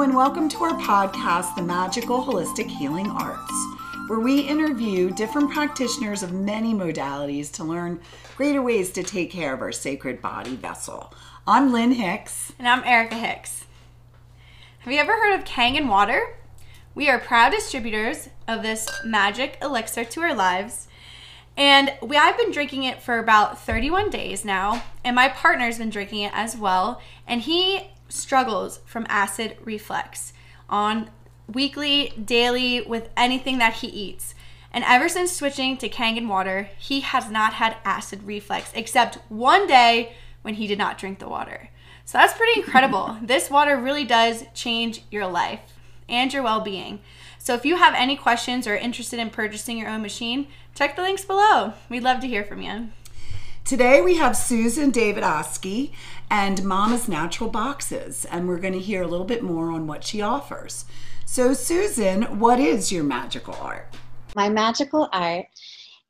And welcome to our podcast, The Magical Holistic Healing Arts, where we interview different practitioners of many modalities to learn greater ways to take care of our sacred body vessel. I'm Lynn Hicks. And I'm Erica Hicks. Have you ever heard of Kangen Water? We are proud distributors of this magic elixir to our lives. And we, I've been drinking it for about 31 days now, and my partner's been drinking it as well. And he struggles from acid reflux on weekly, daily, with anything that he eats. And ever since switching to Kangen water, he has not had acid reflux except one day when he did not drink the water. So that's pretty incredible. this water really does change your life and your well being. So if you have any questions or interested in purchasing your own machine, check the links below. We'd love to hear from you. Today we have Susan Davidoski and Mama's Natural Boxes, and we're going to hear a little bit more on what she offers. So, Susan, what is your magical art? My magical art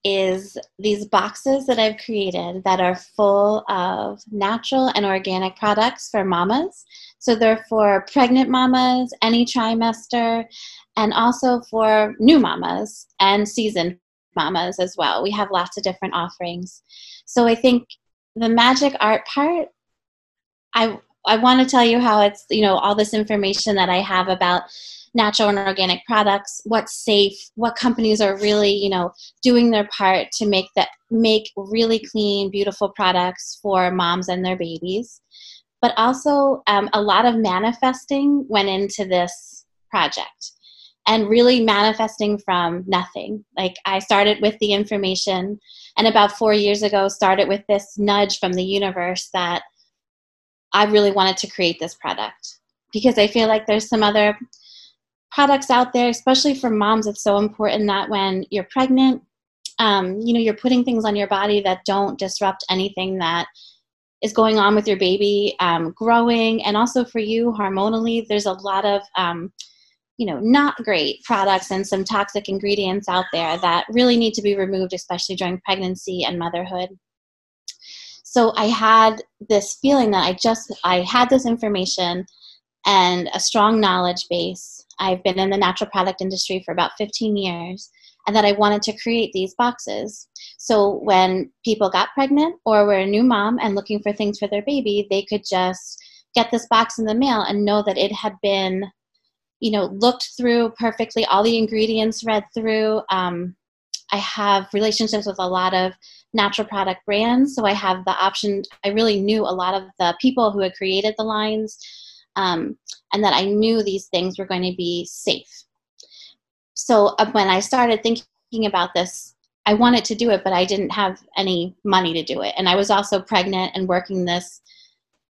is these boxes that I've created that are full of natural and organic products for mamas. So they're for pregnant mamas, any trimester, and also for new mamas and seasoned mamas as well. We have lots of different offerings. So I think the magic art part, I I want to tell you how it's, you know, all this information that I have about natural and organic products, what's safe, what companies are really, you know, doing their part to make that make really clean, beautiful products for moms and their babies. But also, um, a lot of manifesting went into this project and really manifesting from nothing. Like I started with the information, and about four years ago, started with this nudge from the universe that I really wanted to create this product because I feel like there's some other products out there, especially for moms. It's so important that when you're pregnant, um, you know, you're putting things on your body that don't disrupt anything that is going on with your baby um, growing, and also for you hormonally. There's a lot of um, you know not great products and some toxic ingredients out there that really need to be removed especially during pregnancy and motherhood. So i had this feeling that i just i had this information and a strong knowledge base. I've been in the natural product industry for about 15 years and that i wanted to create these boxes. So when people got pregnant or were a new mom and looking for things for their baby they could just get this box in the mail and know that it had been you know looked through perfectly all the ingredients read through. Um, i have relationships with a lot of natural product brands so i have the option i really knew a lot of the people who had created the lines um, and that i knew these things were going to be safe. So uh, when i started thinking about this i wanted to do it but i didn't have any money to do it. And i was also pregnant and working this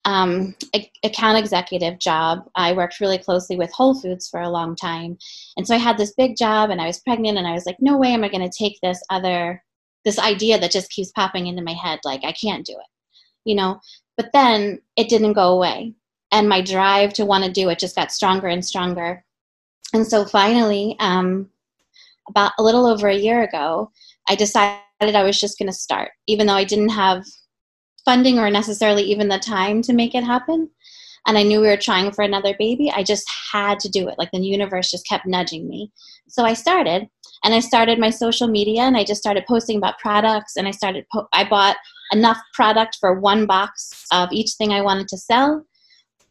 um, account executive job. I worked really closely with Whole Foods for a long time. And so I had this big job and I was pregnant and I was like, no way am I going to take this other, this idea that just keeps popping into my head. Like, I can't do it, you know? But then it didn't go away. And my drive to want to do it just got stronger and stronger. And so finally, um, about a little over a year ago, I decided I was just going to start, even though I didn't have funding or necessarily even the time to make it happen and I knew we were trying for another baby, I just had to do it. Like the universe just kept nudging me. So I started, and I started my social media, and I just started posting about products, and I started. Po- I bought enough product for one box of each thing I wanted to sell,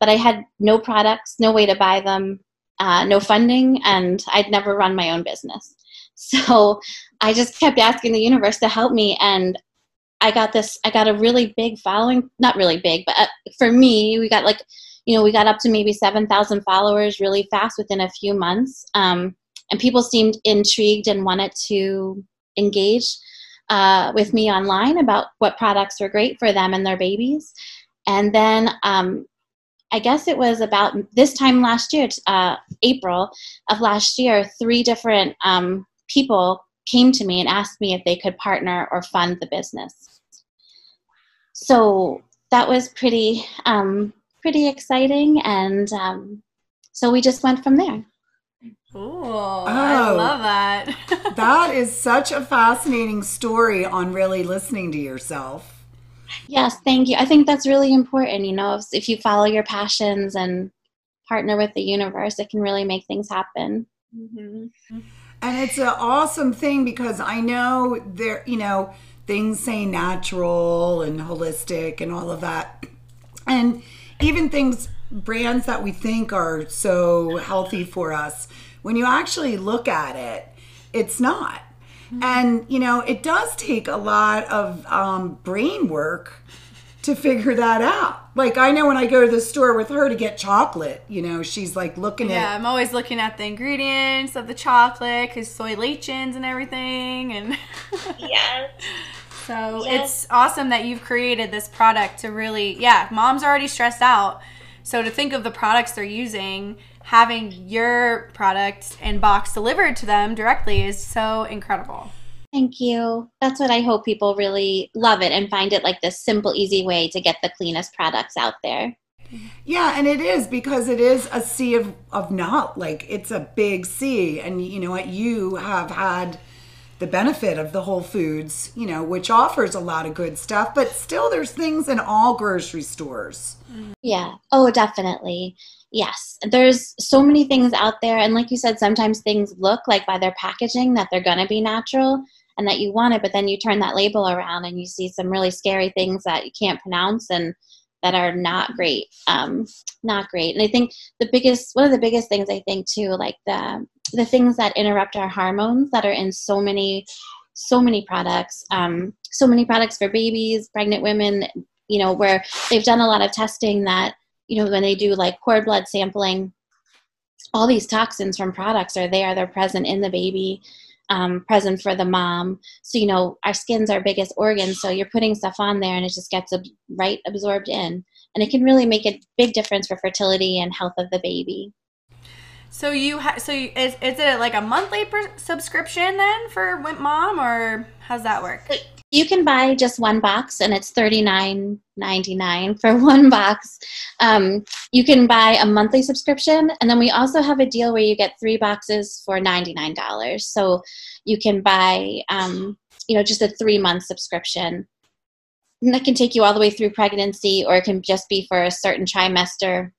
but I had no products, no way to buy them, uh, no funding, and I'd never run my own business. So I just kept asking the universe to help me, and I got this, I got a really big following, not really big, but uh, for me, we got like, you know, we got up to maybe 7,000 followers really fast within a few months. Um, and people seemed intrigued and wanted to engage uh, with me online about what products were great for them and their babies. And then um, I guess it was about this time last year, uh, April of last year, three different um, people came to me and asked me if they could partner or fund the business. So that was pretty um, pretty exciting, and um, so we just went from there. Ooh, oh, I love that. that is such a fascinating story on really listening to yourself. Yes, thank you. I think that's really important. You know, if, if you follow your passions and partner with the universe, it can really make things happen. Mm-hmm. And it's an awesome thing because I know there, you know, things say natural and holistic and all of that. And even things, brands that we think are so healthy for us, when you actually look at it, it's not. And, you know, it does take a lot of um, brain work to figure that out. Like I know when I go to the store with her to get chocolate, you know, she's like looking Yeah, at Yeah, I'm always looking at the ingredients of the chocolate because soy lecithins and everything, and Yes. So Yes. it's awesome that you've created this product to really, yeah, mom's already stressed out, so to think of the products they're using, having your product and box delivered to them directly is so incredible. Thank you. That's what I hope people really love it and find it like this simple, easy way to get the cleanest products out there. Yeah, and it is because it is a sea of of not like it's a big sea, and you know what? You have had the benefit of the Whole Foods, you know, which offers a lot of good stuff, but still, there's things in all grocery stores. Yeah. Oh, definitely. Yes. There's so many things out there. And like you said, sometimes things look like by their packaging that they're going to be natural and that you want it, but then you turn that label around and you see some really scary things that you can't pronounce and that are not great. Um, not great. And I think the biggest, one of the biggest things I think too, like the, the things that interrupt our hormones that are in so many, so many products, um, so many products for babies, pregnant women, you know, where they've done a lot of testing that, you know, when they do like cord blood sampling, all these toxins from products are there. They're present in the baby, um, present for the mom. So, you know, our skin's our biggest organ. So you're putting stuff on there and it just gets ab- right absorbed in. And it can really make a big difference for fertility and health of the baby. So you ha- so you, is is it like a monthly per- subscription then for Wimp Mom or how's that work? You can buy just one box, and it's thirty nine ninety nine for one box. Um, you can buy a monthly subscription, and then we also have a deal where you get three boxes for ninety nine dollars. So you can buy, um, you know, just a three month subscription. And that can take you all the way through pregnancy, or it can just be for a certain trimester.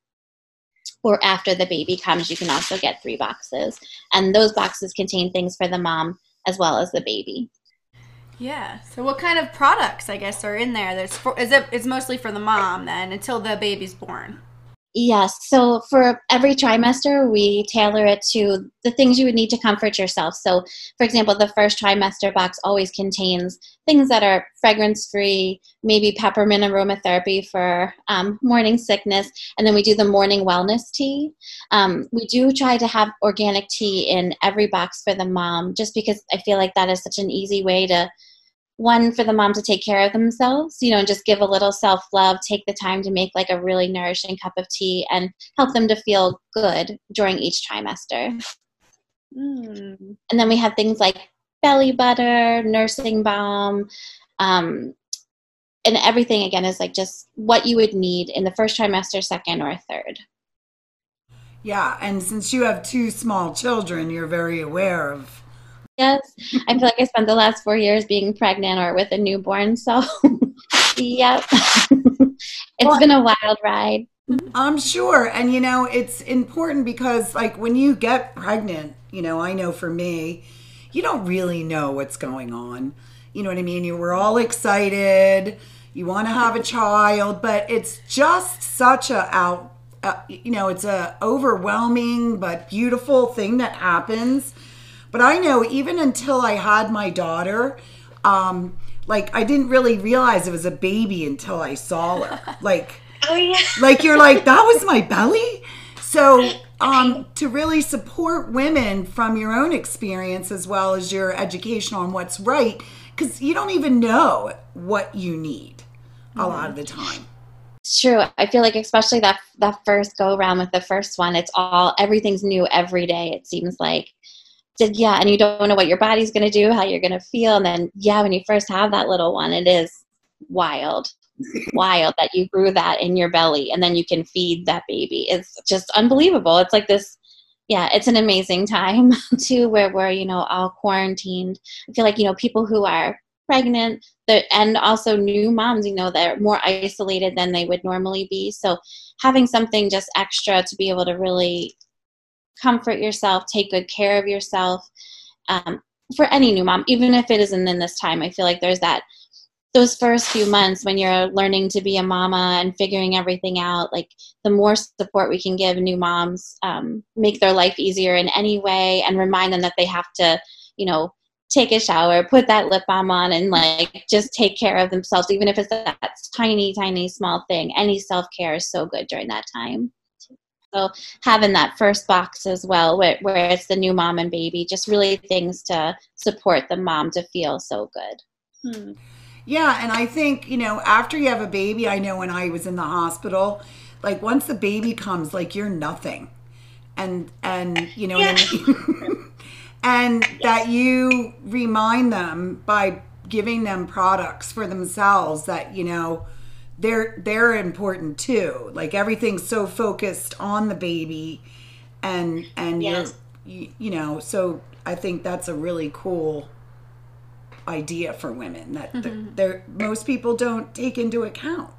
Or after the baby comes, you can also get three boxes, and those boxes contain things for the mom as well as the baby. Yeah. So what kind of products I guess are in there? There's for, is it it's mostly for the mom then until the baby's born. Yes. So for every trimester, we tailor it to the things you would need to comfort yourself. So, for example, the first trimester box always contains things that are fragrance free, maybe peppermint aromatherapy for um, morning sickness. And then we do the morning wellness tea. Um, we do try to have organic tea in every box for the mom, just because I feel like that is such an easy way to one for the mom to take care of themselves you know and just give a little self love take the time to make like a really nourishing cup of tea and help them to feel good during each trimester Mm. and then we have things like belly butter nursing balm um, and everything again is like just what you would need in the first trimester second or third Yeah, and since you have two small children, you're very aware of. Yes i feel like i spent the last four years being pregnant or with a newborn so yep it's been a wild ride I'm sure. And, you know, it's important because, like, when you get pregnant, you know, I know for me, you don't really know what's going on. You know what I mean? You were all excited. You want to have a child, but it's just such a out, uh, you know, it's a overwhelming but beautiful thing that happens. But I know even until I had my daughter, um, like I didn't really realize it was a baby until I saw her. Like, oh yeah like you're like that was my belly so um to really support women from your own experience as well as your education on what's right because you don't even know what you need a lot of the time It's true. I feel like especially that that first go around with the first one, it's all everything's new every day. It seems like, Did- yeah, and you don't know what your body's gonna do, how you're gonna feel, and then yeah, when you first have that little one, it is wild, wild that you grew that in your belly, and then you can feed that baby. It's just unbelievable. It's like this. Yeah, it's an amazing time too, where we're you know all quarantined. I feel like you know people who are pregnant and also new moms you know they're more isolated than they would normally be so having something just extra to be able to really comfort yourself take good care of yourself um, for any new mom even if it isn't in this time. I feel like there's that those first few months when you're learning to be a mama and figuring everything out like the more support we can give new moms um, make their life easier in any way and remind them that they have to you know take a shower put that lip balm on and like just take care of themselves even if it's that tiny tiny small thing. Any self-care is so good during that time so having that first box as well where, where it's the new mom and baby just really things to support the mom to feel so good hmm. Yeah, and I think, you know, after you have a baby, I know when I was in the hospital, like once the baby comes, like you're nothing. And and you know yeah. And that you remind them by giving them products for themselves that, you know, they're they're important too. Like everything's so focused on the baby and and yes. you're you, you know, so I think that's a really cool idea for women that mm-hmm. they're, most people don't take into account.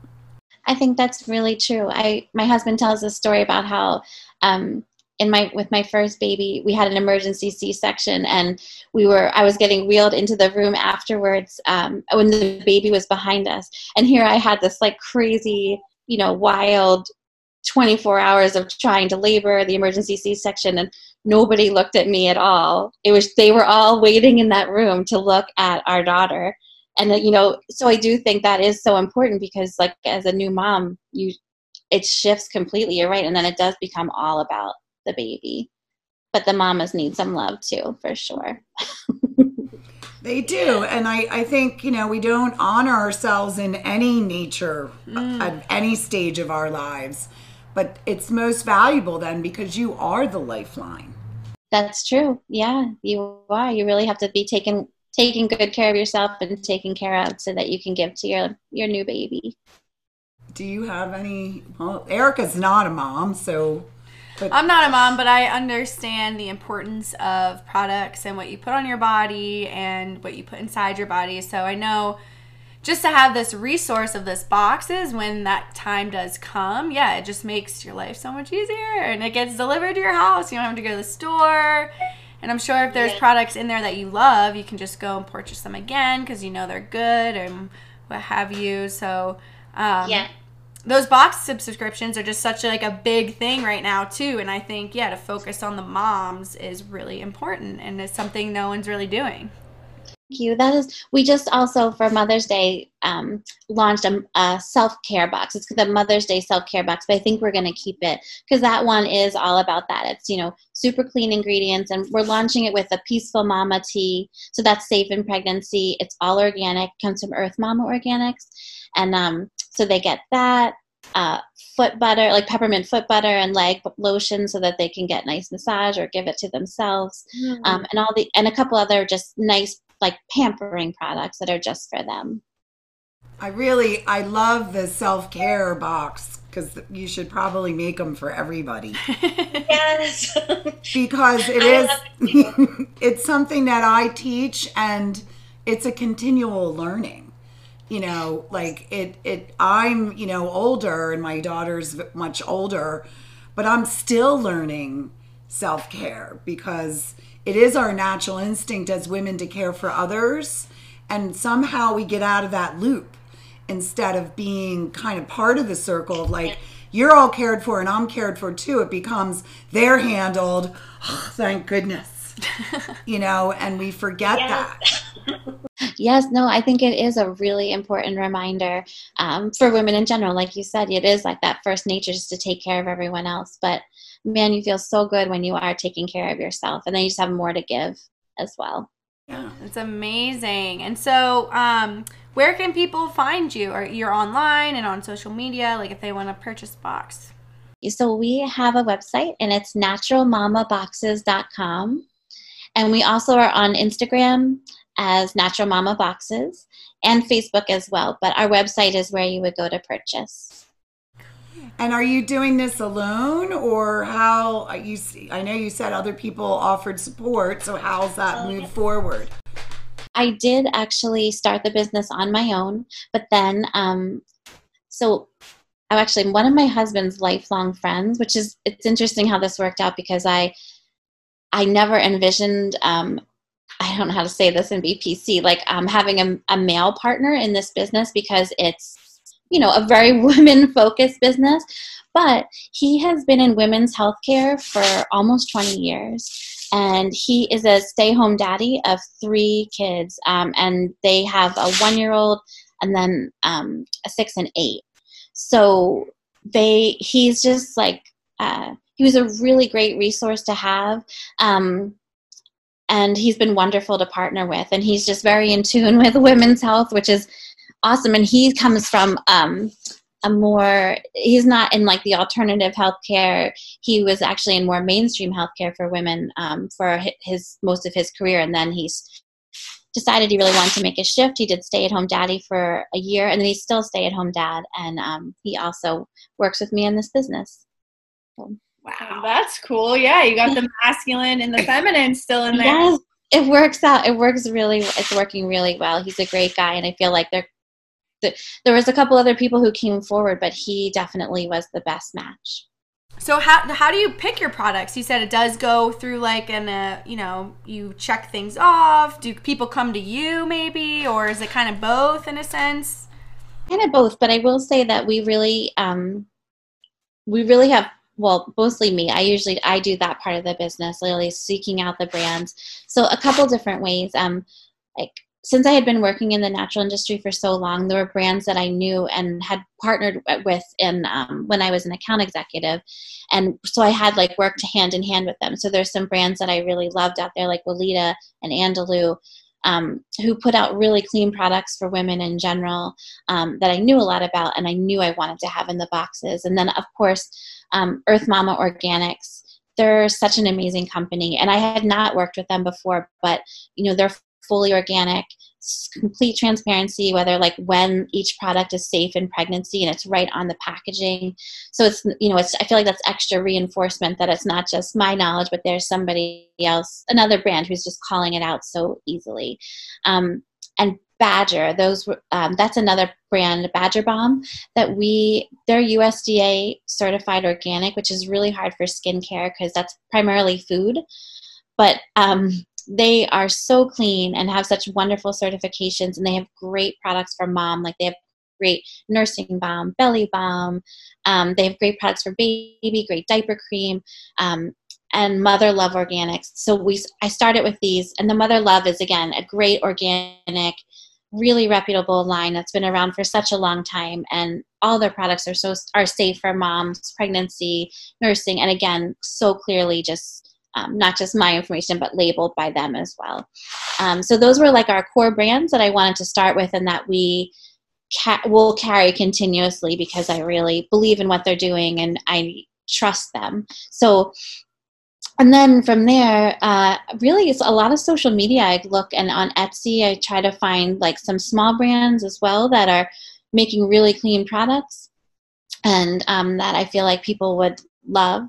I think that's really true. I my husband tells a story about how um, in my with my first baby we had an emergency C-section and we were I was getting wheeled into the room afterwards um, when the baby was behind us. And here I had this like crazy you know wild 24 hours of trying to labor the emergency c-section and nobody looked at me at all. It was they were all waiting in that room to look at our daughter. And you know so i do think that is so important because like as a new mom you it shifts completely. You're right. And then it does become all about the baby. But the mamas need some love too for sure. They do. And I, I think, you know, we don't honor ourselves in any nature mm. at any stage of our lives. But it's most valuable then because you are the lifeline. That's true. Yeah you are. You really have to be taking taking good care of yourself and taking care of so that you can give to your your new baby. Do you have any well erica's not a mom so but I'm not a mom, but I understand the importance of products and what you put on your body and what you put inside your body. So I know just to have this resource of this boxes when that time does come, yeah, it just makes your life so much easier and it gets delivered to your house. You don't have to go to the store. And I'm sure if there's yeah. products in there that you love, you can just go and purchase them again because you know they're good and what have you. So, um, yeah. Those box subscriptions are just such a, like a big thing right now too, and I think yeah, to focus on the moms is really important, and it's something no one's really doing Thank you. That is, we just also for Mother's Day um, launched a, a self care box. It's the Mother's Day self care box, but I think we're going to keep it because that one is all about that. It's you know super clean ingredients, and we're launching it with a Peaceful Mama tea, so that's safe in pregnancy. It's all organic, comes from Earth Mama Organics, and um, so they get that. Uh, foot butter, like peppermint foot butter and leg lotion, so that they can get nice massage or give it to themselves, mm-hmm. um, and all the and a couple other just nice like pampering products that are just for them. I really I love the self-care box because you should probably make them for everybody. yes. because it is it's something that I teach and it's a continual learning. You know, like it it I'm, you know, older and my daughter's much older, but I'm still learning self-care because it is our natural instinct as women to care for others and somehow we get out of that loop instead of being kind of part of the circle of like you're all cared for and I'm cared for too. It becomes they're handled. Oh, thank goodness you know and we forget that yes no i think it is a really important reminder um, for women in general like you said it is like that first nature just to take care of everyone else but man, you feel so good when you are taking care of yourself. And then you just have more to give as well. Yeah, it's amazing. And so, um, where can people find you? Or you're online and on social media, like if they want to purchase box? So we have a website and it's naturalmamaboxes.com. And we also are on Instagram as Natural Mama Boxes and Facebook as well. But our website is where you would go to purchase. And are you doing this alone, or how you? I know you said other people offered support. So how's that oh, move forward? I did actually start the business on my own, but then, um, so I'm actually one of my husband's lifelong friends, which is it's interesting how this worked out because I I never envisioned um, I don't know how to say this in BPC like um, having a, a male partner in this business because it's you know a very women focused business. But he has been in women's healthcare for almost 20 years and he is a stay-home daddy of three kids um, and they have a one-year-old and then um, a six and eight. So they he's just like uh, he was a really great resource to have um, and he's been wonderful to partner with and he's just very in tune with women's health which is awesome and he comes from um, a more he's not in like the alternative healthcare he was actually in more mainstream healthcare for women um, for his most of his career and then he's decided he really wanted to make a shift he did stay at home daddy for a year and then he's still stay at home dad and um, he also works with me in this business so. Wow that's cool yeah you got the masculine and the feminine still in there yes it works out it works really it's working really well he's a great guy and i feel like they're there was a couple other people who came forward, but he definitely was the best match. So how how do you pick your products? You said it does go through like an uh, you know you check things off. Do people come to you maybe, or is it kind of both in a sense? Kind of both, but I will say that we really um, we really have well mostly me. I usually i do that part of the business literally seeking out the brands so a couple different ways um like since I had been working in the natural industry for so long, there were brands that I knew and had partnered with in um, when I was an account executive, and so I had like worked hand in hand with them. So there's some brands that I really loved out there, like Weleda and Andalou, um, who put out really clean products for women in general um, that I knew a lot about and I knew I wanted to have in the boxes. And then of course, um, Earth Mama Organics. They're such an amazing company, and I had not worked with them before, but you know they're fully organic complete transparency whether like when each product is safe in pregnancy and it's right on the packaging. So it's you know it's i feel like that's extra reinforcement that it's not just my knowledge but there's somebody else another brand who's just calling it out so easily. Um, and badger those um, that's another brand Badger Balm that we they're usda certified organic which is really hard for skincare because that's primarily food. But um, they are so clean and have such wonderful certifications and they have great products for mom like they have great nursing balm belly balm um, they have great products for baby great diaper cream um, and mother love organics. So we i started with these and the mother love is again a great organic really reputable line that's been around for such a long time and all their products are so are safe for moms pregnancy nursing and again so clearly just um, not just my information, but labeled by them as well. Um, so those were like our core brands that I wanted to start with and that we ca- will carry continuously because I really believe in what they're doing and I trust them. So and then from there, uh, really, it's a lot of social media. I look and on Etsy, I try to find like some small brands as well that are making really clean products, and um, that I feel like people would love.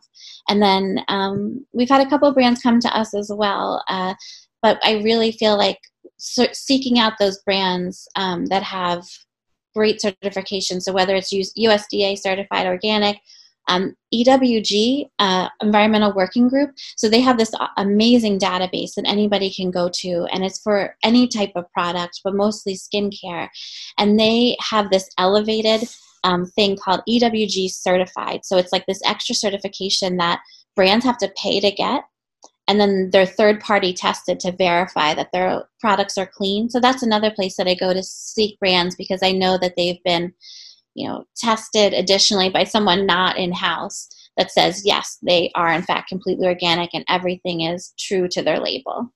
And then um, we've had a couple brands come to us as well. Uh, but I really feel like seeking out those brands um, that have great certification. So whether it's USDA certified organic, um, EWG, uh, Environmental Working Group. So they have this amazing database that anybody can go to, and it's for any type of product, but mostly skincare. And they have this elevated um, thing called EWG certified. So it's like this extra certification that brands have to pay to get. And then they're third party tested to verify that their products are clean. So that's another place that I go to seek brands because I know that they've been, you know, tested additionally by someone not in house that says, yes, they are in fact completely organic and everything is true to their label.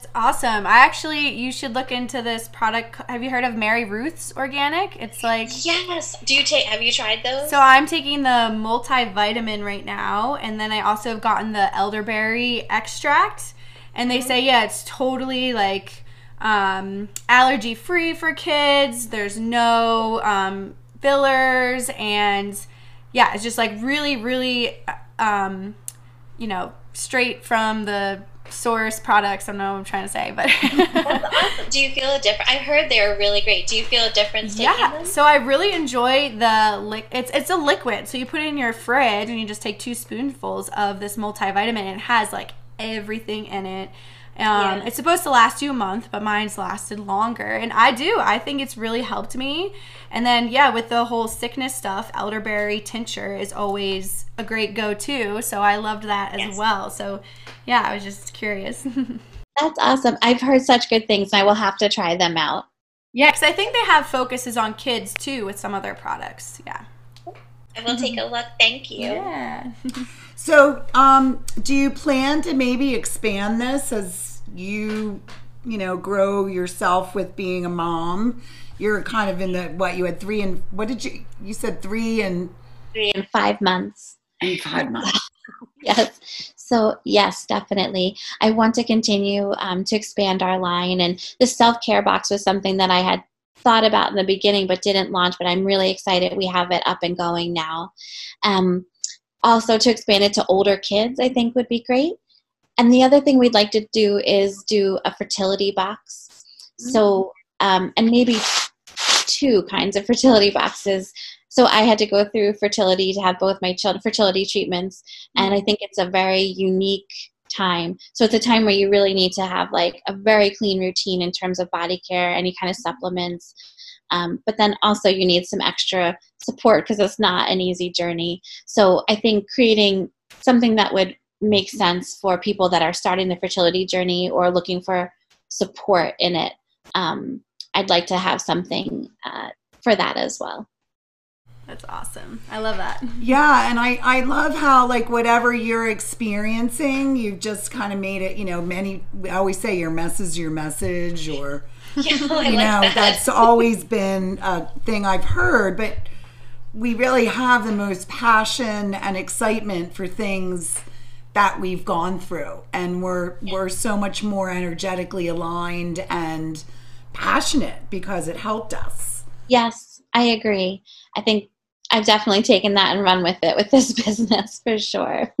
It's awesome. I actually, you should look into this product. Have you heard of Mary Ruth's Organic? It's like yes. Do you take? Have you tried those? So I'm taking the multivitamin right now, and then I also have gotten the elderberry extract, and they say yeah, it's totally like um, allergy free for kids. There's no um, fillers, and yeah, it's just like really, really. Um, you know, straight from the source products. I don't know what I'm trying to say, but awesome. Do you feel a difference? I heard they were really great. Do you feel a difference taking yeah. them? So I really enjoy the li- it's it's a liquid. So you put it in your fridge and you just take two spoonfuls of this multivitamin. And it has like everything in it. Um, Yeah. It's supposed to last you a month, but mine's lasted longer, and I do. I think it's really helped me. And then yeah, with the whole sickness stuff, elderberry tincture is always a great go-to. So I loved that as Yes. well. So yeah, I was just curious. That's awesome. I've heard such good things, and I will have to try them out. yeah, because I think they have focuses on kids too with some of their products. Yeah. I will take a look. Thank you. Yeah. So, um, do you plan to maybe expand this as you, you know, grow yourself with being a mom? You're kind of in the what you had three and what did you you said three and, Three and five months. and five months. Yes. So, yes, definitely. I want to continue um, to expand our line. And the self care box was something that I had thought about in the beginning but didn't launch. But I'm really excited we have it up and going now. Um, also, to expand it to older kids, I think would be great. And the other thing we'd like to do is do a fertility box. So, um, and maybe two kinds of fertility boxes. So I had to go through fertility to have both my child fertility treatments, and I think it's a very unique time. So it's a time where you really need to have like a very clean routine in terms of body care, any kind of supplements. Um, but then also you need some extra support because it's not an easy journey. So I think creating something that would make sense for people that are starting the fertility journey or looking for support in it. Um, I'd like to have something uh, for that as well. That's awesome. I love that. Yeah, and I I love how like whatever you're experiencing, you've just kind of made it. You know, many I always say your mess is your message, or Yeah, I you know that's always been a thing I've heard, but we really have the most passion and excitement for things that we've gone through, and we're we're so much more energetically aligned and passionate because it helped us. Yes, I agree. I think I've definitely taken that and run with it with this business for sure.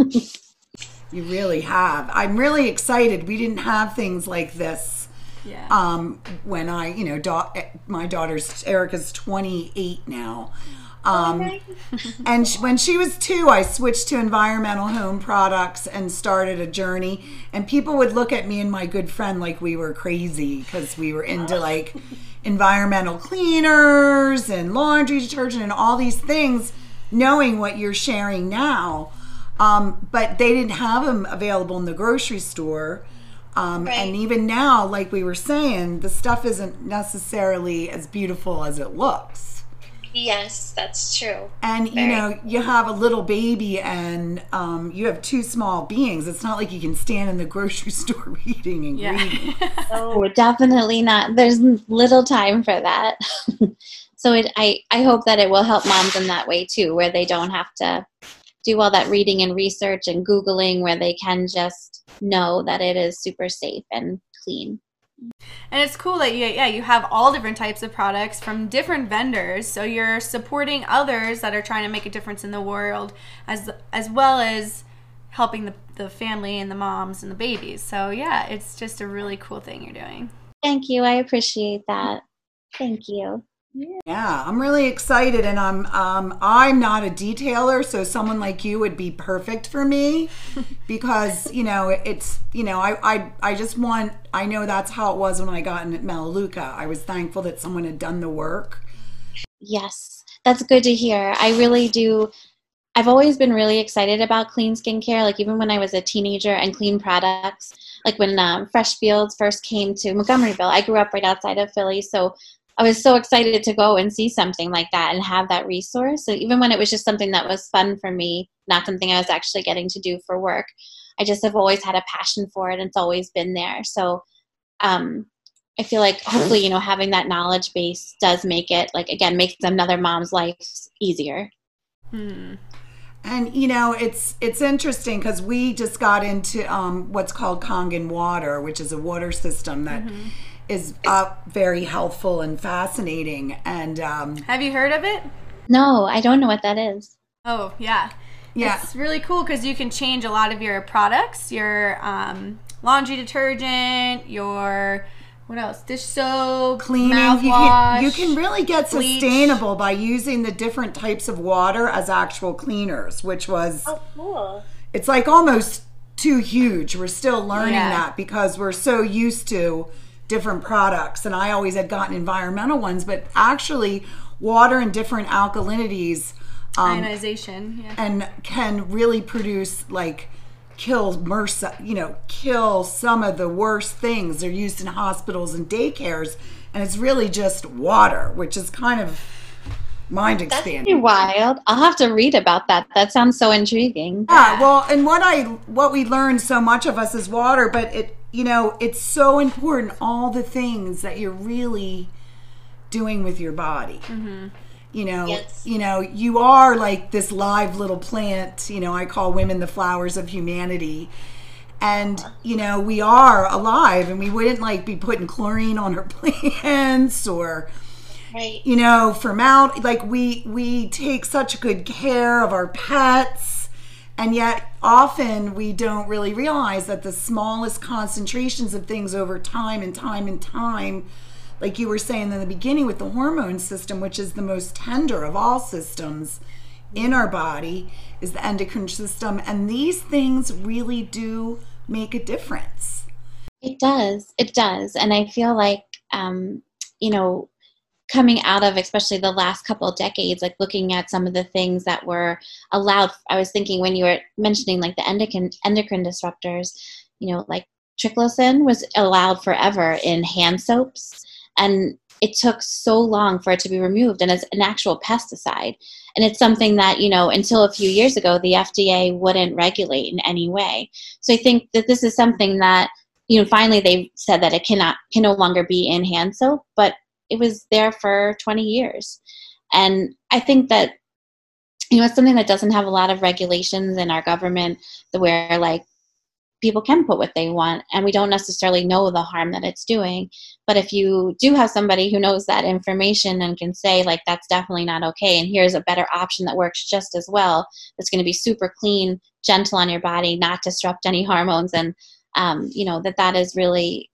You really have. I'm really excited. We didn't have things like this Yeah. um, when I, you know, da- my daughter's Erica's 28 now. Um, and sh- when she was two, I switched to environmental home products and started a journey. And people would look at me and my good friend like we were crazy because we were into like environmental cleaners and laundry detergent and all these things, knowing what you're sharing now. Um, but they didn't have them available in the grocery store. Um, Right. And even now, like we were saying, the stuff isn't necessarily as beautiful as it looks. Yes, that's true. And you know, you have a little baby and um, you have two small beings. It's not like you can stand in the grocery store reading and yeah. reading. Oh, definitely not. There's little time for that. so it, I, I hope that it will help moms in that way too, where they don't have to do all that reading and research and Googling, where they can just know that it is super safe and clean. And it's cool that you, yeah, you have all different types of products from different vendors. So you're supporting others that are trying to make a difference in the world, as as well as helping the the family and the moms and the babies. So yeah, it's just a really cool thing you're doing. Thank you. I appreciate that. Thank you. Yeah, I'm really excited, and I'm um, I'm not a detailer, so someone like you would be perfect for me because you know it's you know I I I just want I know that's how it was when I got in at Melaleuca. I was thankful that someone had done the work. Yes, that's good to hear. I really do. I've always been really excited about clean skincare. Like even when I was a teenager and clean products. Like when um, Fresh Fields first came to Montgomeryville, I grew up right outside of Philly, so I was so excited to go and see something like that and have that resource. So even when it was just something that was fun for me, not something I was actually getting to do for work, I just have always had a passion for it. and It's always been there. So um, I feel like hopefully, you know, having that knowledge base does make it like again makes another mom's life easier. Hmm. And you know, it's it's interesting because we just got into um, what's called Kangen water, which is a water system that is uh, very helpful and fascinating. And um, Have you heard of it? No, I don't know what that is. Oh, yeah. Yeah. It's really cool because you can change a lot of your products, your um, laundry detergent, your what else? Dish soap, cleaning. You mouthwash. can, you can really get bleach. sustainable by using the different types of water as actual cleaners, which was Oh, cool. it's like almost too huge. We're still learning Yeah. that because we're so used to different products. And I always had gotten environmental ones, but actually, water and different alkalinities um, ionization. Yeah. and can really produce like kill MRSA, you know, kill some of the worst things. They're used in hospitals and daycares, and it's really just water, which is kind of mind expanding. That's pretty wild. I'll have to read about that. That sounds so intriguing. Yeah, well, and what I what we learned so much of us is water, but it you know it's so important all the things that you're really doing with your body. Mm-hmm. You know, Yes. you know, you are like this live little plant. You know, I call women the flowers of humanity. And you know, we are alive, and we wouldn't like be putting chlorine on our plants or Right. you know formal like we we take such good care of our pets and yet often we don't really realize that the smallest concentrations of things over time and time and time like you were saying in the beginning with the hormone system which is the most tender of all systems in our body is the endocrine system and these things really do make a difference It does. It does. And I feel like, um, you know, coming out of especially the last couple decades, like looking at some of the things that were allowed. I was thinking when you were mentioning like the endocrine, endocrine disruptors, you know, like triclosan was allowed forever in hand soaps. And it took so long for it to be removed and it's an actual pesticide. And it's something that, you know, until a few years ago, the FDA wouldn't regulate in any way. So I think that this is something that you know, finally they said that it cannot can no longer be in hand soap, but it was there for 20 years. And I think that you know it's something that doesn't have a lot of regulations in our government the where like people can put what they want and we don't necessarily know the harm that it's doing but if you do have somebody who knows that information and can say like that's definitely not okay and here's a better option that works just as well that's going to be super clean gentle on your body not disrupt any hormones and um, you know that that is really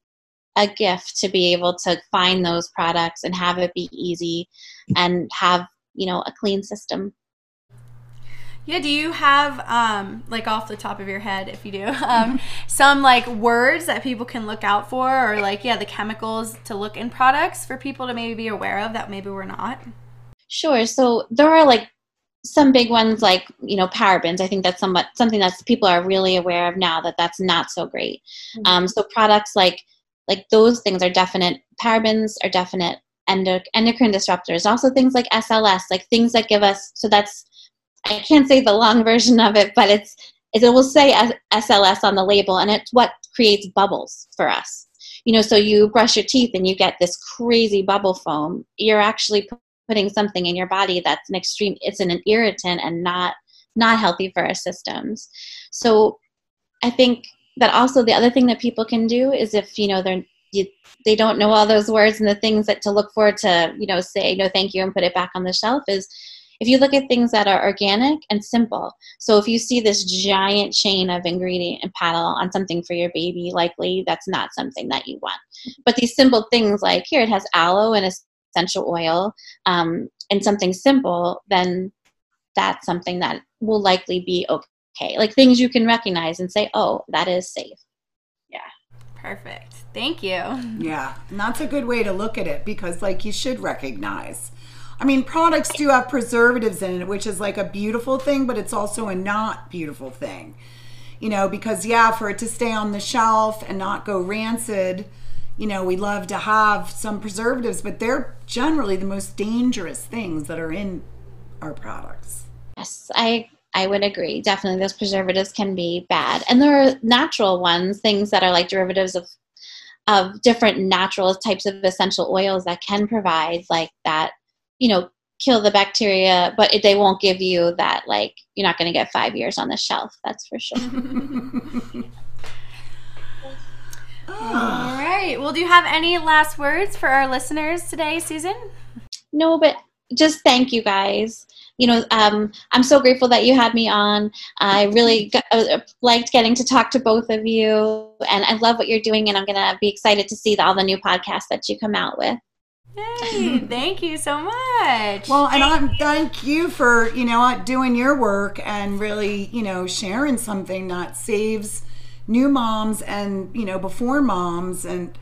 a gift to be able to find those products and have it be easy and have you know a clean system Yeah, do you have um like off the top of your head if you do um some like words that people can look out for or like yeah, the chemicals to look in products for people to maybe be aware of that maybe we're not? Sure. So there are like some big ones like you know parabens. I think that's somewhat something that people are really aware of now that that's not so great. Mhm. Um, so products like like those things are definite. Parabens are definite endo- endocrine disruptors. Also things like SLS, like things that give us. So that's I can't say the long version of it, but it's it will say SLS on the label, and it's what creates bubbles for us. You know, so you brush your teeth and you get this crazy bubble foam. You're actually putting something in your body that's an extreme. It's an irritant and not not healthy for our systems. So I think that also the other thing that people can do is if you know they're you, they don't know all those words and the things that to look for to you know say no thank you and put it back on the shelf is if you look at things that are organic and simple. So if you see this giant chain of ingredient and panel on something for your baby likely that's not something that you want. But these simple things like here it has aloe and essential oil um, and something simple then that's something that will likely be okay like things you can recognize and say oh that is safe Yeah. Perfect. Thank you. Yeah, and that's a good way to look at it because, like, you should recognize. I mean, products do have preservatives in it, which is like a beautiful thing, but it's also a not beautiful thing. You know, because, yeah, for it to stay on the shelf and not go rancid, you know, we love to have some preservatives, but they're generally the most dangerous things that are in our products. Yes, I I would agree. Definitely, those preservatives can be bad, and there are natural ones, things that are like derivatives of of different natural types of essential oils that can provide like that, you know, kill the bacteria, but it, they won't give you that like you're not going to get five years on the shelf. That's for sure. All right. Well, do you have any last words for our listeners today, Susan? No, but just thank you guys you know, um, I'm so grateful that you had me on. I really got, uh, liked getting to talk to both of you, and I love what you're doing. And I'm gonna be excited to see the, all the new podcasts that you come out with. Yay, thank you so much. Well, and I'm thank you for, you know, doing your work and really, you know, sharing something that saves new moms and, you know, before moms and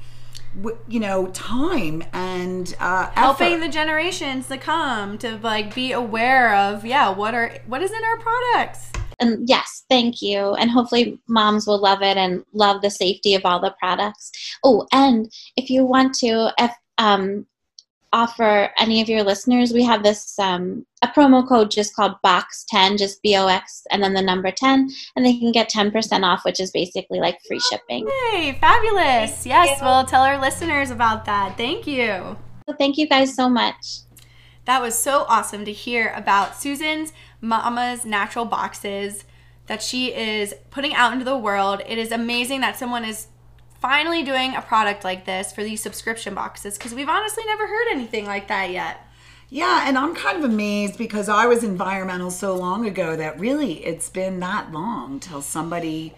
you know time and uh helping the generations to come to like be aware of yeah what are what is in our products. And yes thank you. And hopefully moms will love it and love the safety of all the products. Oh and if you want to if um offer any of your listeners, we have this um, a promo code just called Box Ten, just B O X, and then the number ten, and they can get ten percent off, which is basically like free shipping. Hey, fabulous! Yes, we'll tell our listeners about that. Thank you. Well, thank you guys so much. That was so awesome to hear about Susan's Mama's Natural Boxes that she is putting out into the world. It is amazing that someone is finally doing a product like this for these subscription boxes because we've honestly never heard anything like that yet. Yeah, and I'm kind of amazed because I was environmental so long ago that really it's been that long till somebody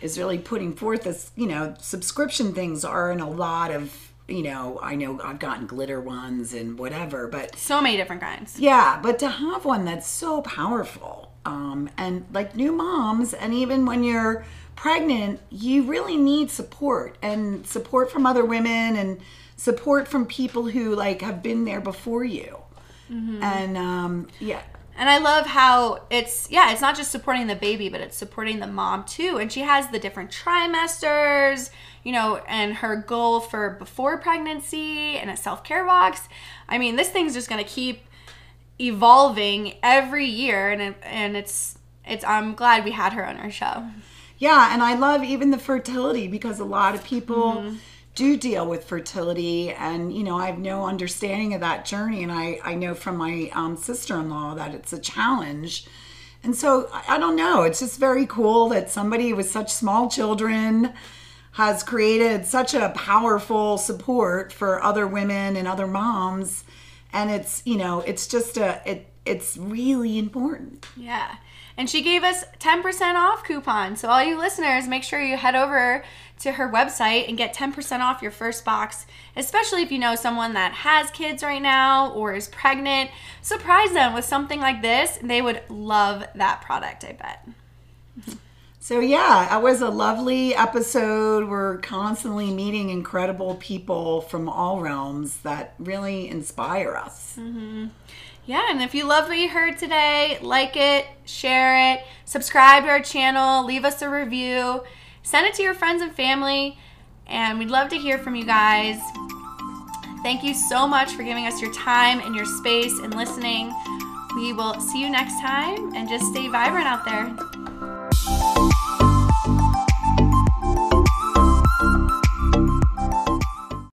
is really putting forth this, you know, subscription things are in a lot of, you know, I know I've gotten glitter ones and whatever, but so many different kinds. Yeah, but to have one that's so powerful um and like new moms and even when you're pregnant, you really need support and support from other women and support from people who like have been there before you. Mm-hmm. And um, yeah. And I love how it's yeah, it's not just supporting the baby, but it's supporting the mom too. And she has the different trimesters, you know, and her goal for before pregnancy and a self-care box. I mean, this thing's just going to keep evolving every year and it, and it's it's I'm glad we had her on our show. Yeah, and I love even the fertility because a lot of people mm-hmm. do deal with fertility, and you know I have no understanding of that journey, and I I know from my um, sister in law that it's a challenge. And so I don't know. It's just very cool that somebody with such small children has created such a powerful support for other women and other moms and it's you know it's just a it it's really important yeah and she gave us 10% off coupon. So, all you listeners, make sure you head over to her website and get 10% off your first box, especially if you know someone that has kids right now or is pregnant. Surprise them with something like this. They would love that product, I bet. So, yeah, it was a lovely episode. We're constantly meeting incredible people from all realms that really inspire us. Mm-hmm. Yeah, and if you love what you heard today, like it, share it, subscribe to our channel, leave us a review, send it to your friends and family, and we'd love to hear from you guys. Thank you so much for giving us your time and your space and listening. We will see you next time and just stay vibrant out there.